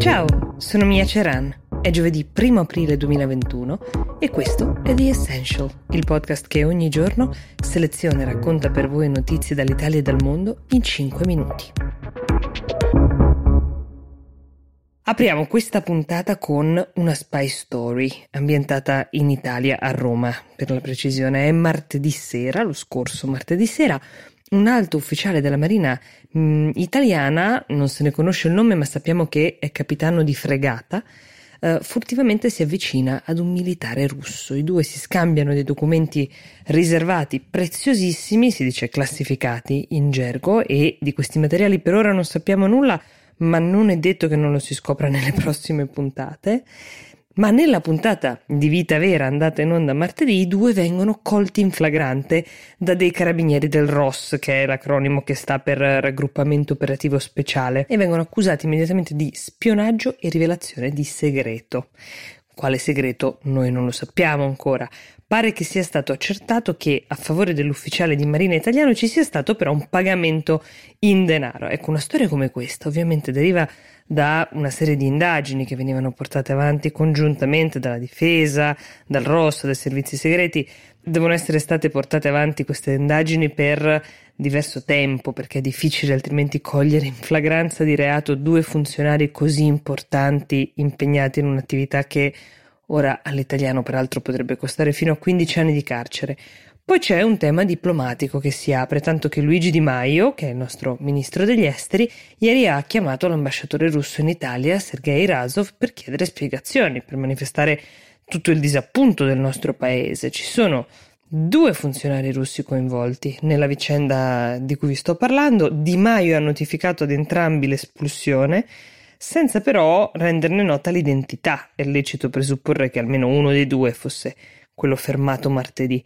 Ciao, sono Mia Ceran. È giovedì 1 aprile 2021 e questo è The Essential, il podcast che ogni giorno seleziona e racconta per voi notizie dall'Italia e dal mondo in 5 minuti. Apriamo questa puntata con una spy story ambientata in Italia, a Roma, per la precisione. È martedì sera, lo scorso martedì sera, un alto ufficiale della Marina mh, mm, italiana, non se ne conosce il nome ma sappiamo che è capitano di fregata, Uh, furtivamente si avvicina ad un militare russo. I due si scambiano dei documenti riservati preziosissimi, si dice classificati in gergo, e di questi materiali per ora non sappiamo nulla, ma non è detto che non lo si scopra nelle prossime puntate. Ma nella puntata di Vita Vera andata in onda martedì i due vengono colti in flagrante da dei carabinieri del ROS, che è l'acronimo che sta per raggruppamento operativo speciale, e vengono accusati immediatamente di spionaggio e rivelazione di segreto. Quale segreto noi non lo sappiamo ancora. Pare che sia stato accertato che a favore dell'ufficiale di Marina italiano ci sia stato però un pagamento in denaro. Ecco, una storia come questa ovviamente deriva da una serie di indagini che venivano portate avanti congiuntamente dalla difesa, dal ROS, dai servizi segreti. Devono essere state portate avanti queste indagini per diverso tempo perché è difficile altrimenti cogliere in flagranza di reato due funzionari così importanti impegnati in un'attività che ora all'italiano peraltro potrebbe costare fino a 15 anni di carcere. Poi c'è un tema diplomatico che si apre, tanto che Luigi Di Maio, che è il nostro ministro degli esteri, ieri ha chiamato l'ambasciatore russo in Italia, Sergei Razov, per chiedere spiegazioni, per manifestare tutto il disappunto del nostro paese. Ci sono due funzionari russi coinvolti nella vicenda di cui vi sto parlando. Di Maio ha notificato ad entrambi l'espulsione, senza però renderne nota l'identità. È lecito presupporre che almeno uno dei due fosse quello fermato martedì.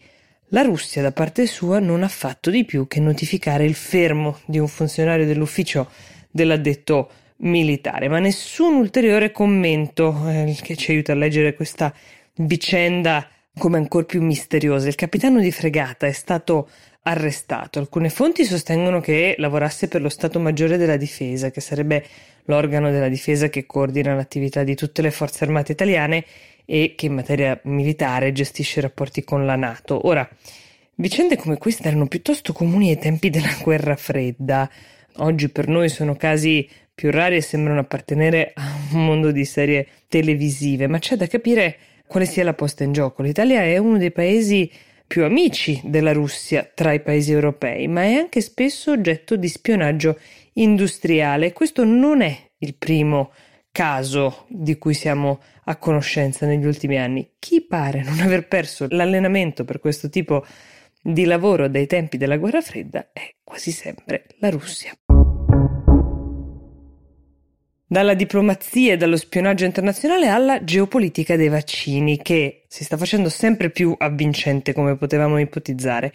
La Russia, da parte sua, non ha fatto di più che notificare il fermo di un funzionario dell'ufficio dell'addetto militare, ma nessun ulteriore commento eh, che ci aiuta a leggere questa vicenda come ancora più misteriosa. Il capitano di fregata è stato arrestato. Alcune fonti sostengono che lavorasse per lo Stato Maggiore della Difesa, che sarebbe l'organo della difesa che coordina l'attività di tutte le forze armate italiane e che in materia militare gestisce i rapporti con la Nato. Ora, vicende come queste erano piuttosto comuni ai tempi della guerra fredda. Oggi per noi sono casi più rari e sembrano appartenere a un mondo di serie televisive, ma c'è da capire quale sia la posta in gioco. L'Italia è uno dei paesi più amici della Russia tra i paesi europei, ma è anche spesso oggetto di spionaggio industriale. Questo non è il primo caso di cui siamo a conoscenza negli ultimi anni. Chi pare non aver perso l'allenamento per questo tipo di lavoro dai tempi della guerra fredda è quasi sempre la Russia. Dalla diplomazia e dallo spionaggio internazionale alla geopolitica dei vaccini, che si sta facendo sempre più avvincente come potevamo ipotizzare.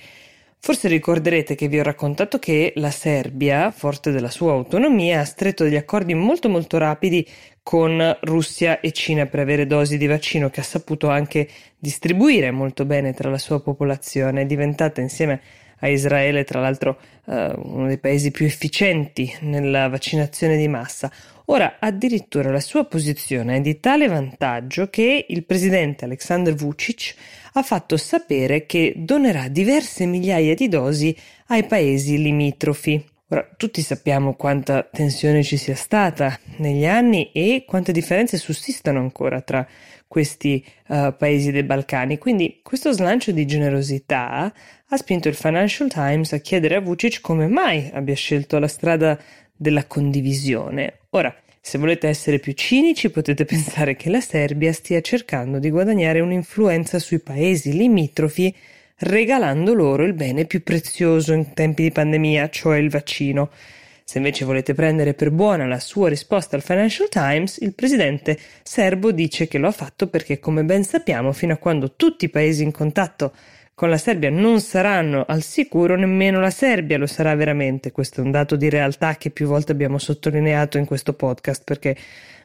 Forse ricorderete che vi ho raccontato che la Serbia, forte della sua autonomia, ha stretto degli accordi molto molto rapidi con Russia e Cina per avere dosi di vaccino che ha saputo anche distribuire molto bene tra la sua popolazione, diventata insieme a Israele, tra l'altro, eh, uno dei paesi più efficienti nella vaccinazione di massa. Ora, addirittura la sua posizione è di tale vantaggio che il presidente Alexander Vucic ha fatto sapere che donerà diverse migliaia di dosi ai paesi limitrofi. Ora, tutti sappiamo quanta tensione ci sia stata negli anni e quante differenze sussistano ancora tra questi uh, paesi dei Balcani, quindi questo slancio di generosità ha spinto il Financial Times a chiedere a Vucic come mai abbia scelto la strada della condivisione. Ora, se volete essere più cinici, potete pensare che la Serbia stia cercando di guadagnare un'influenza sui paesi limitrofi regalando loro il bene più prezioso in tempi di pandemia, cioè il vaccino. Se invece volete prendere per buona la sua risposta al Financial Times, il presidente serbo dice che lo ha fatto perché, come ben sappiamo, fino a quando tutti i paesi in contatto con la Serbia non saranno al sicuro, nemmeno la Serbia lo sarà veramente. Questo è un dato di realtà che più volte abbiamo sottolineato in questo podcast perché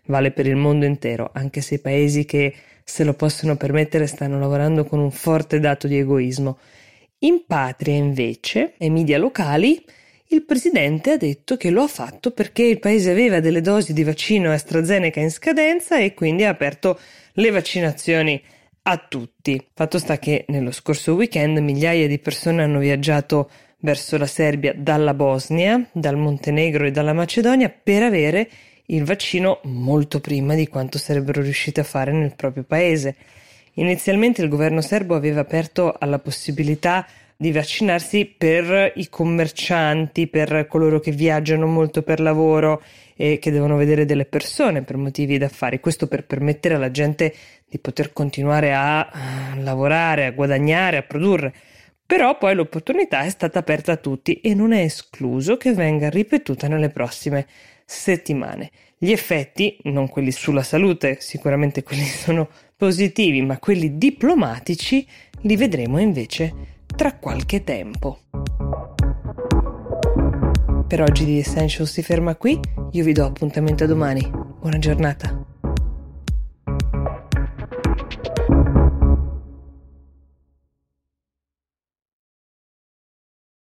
vale per il mondo intero, anche se i paesi che se lo possono permettere stanno lavorando con un forte dato di egoismo. In patria, invece, ai media locali, il presidente ha detto che lo ha fatto perché il paese aveva delle dosi di vaccino AstraZeneca in scadenza e quindi ha aperto le vaccinazioni a tutti. Fatto sta che nello scorso weekend migliaia di persone hanno viaggiato verso la Serbia dalla Bosnia, dal Montenegro e dalla Macedonia per avere il vaccino molto prima di quanto sarebbero riusciti a fare nel proprio paese. Inizialmente il governo serbo aveva aperto alla possibilità di vaccinarsi per i commercianti, per coloro che viaggiano molto per lavoro e che devono vedere delle persone per motivi d'affari. Questo per permettere alla gente di poter continuare a lavorare, a guadagnare, a produrre. Però poi l'opportunità è stata aperta a tutti e non è escluso che venga ripetuta nelle prossime settimane. Gli effetti, non quelli sulla salute, sicuramente quelli sono positivi, ma quelli diplomatici li vedremo invece tra qualche tempo. Per oggi di Essential si ferma qui, io vi do appuntamento a domani. Buona giornata.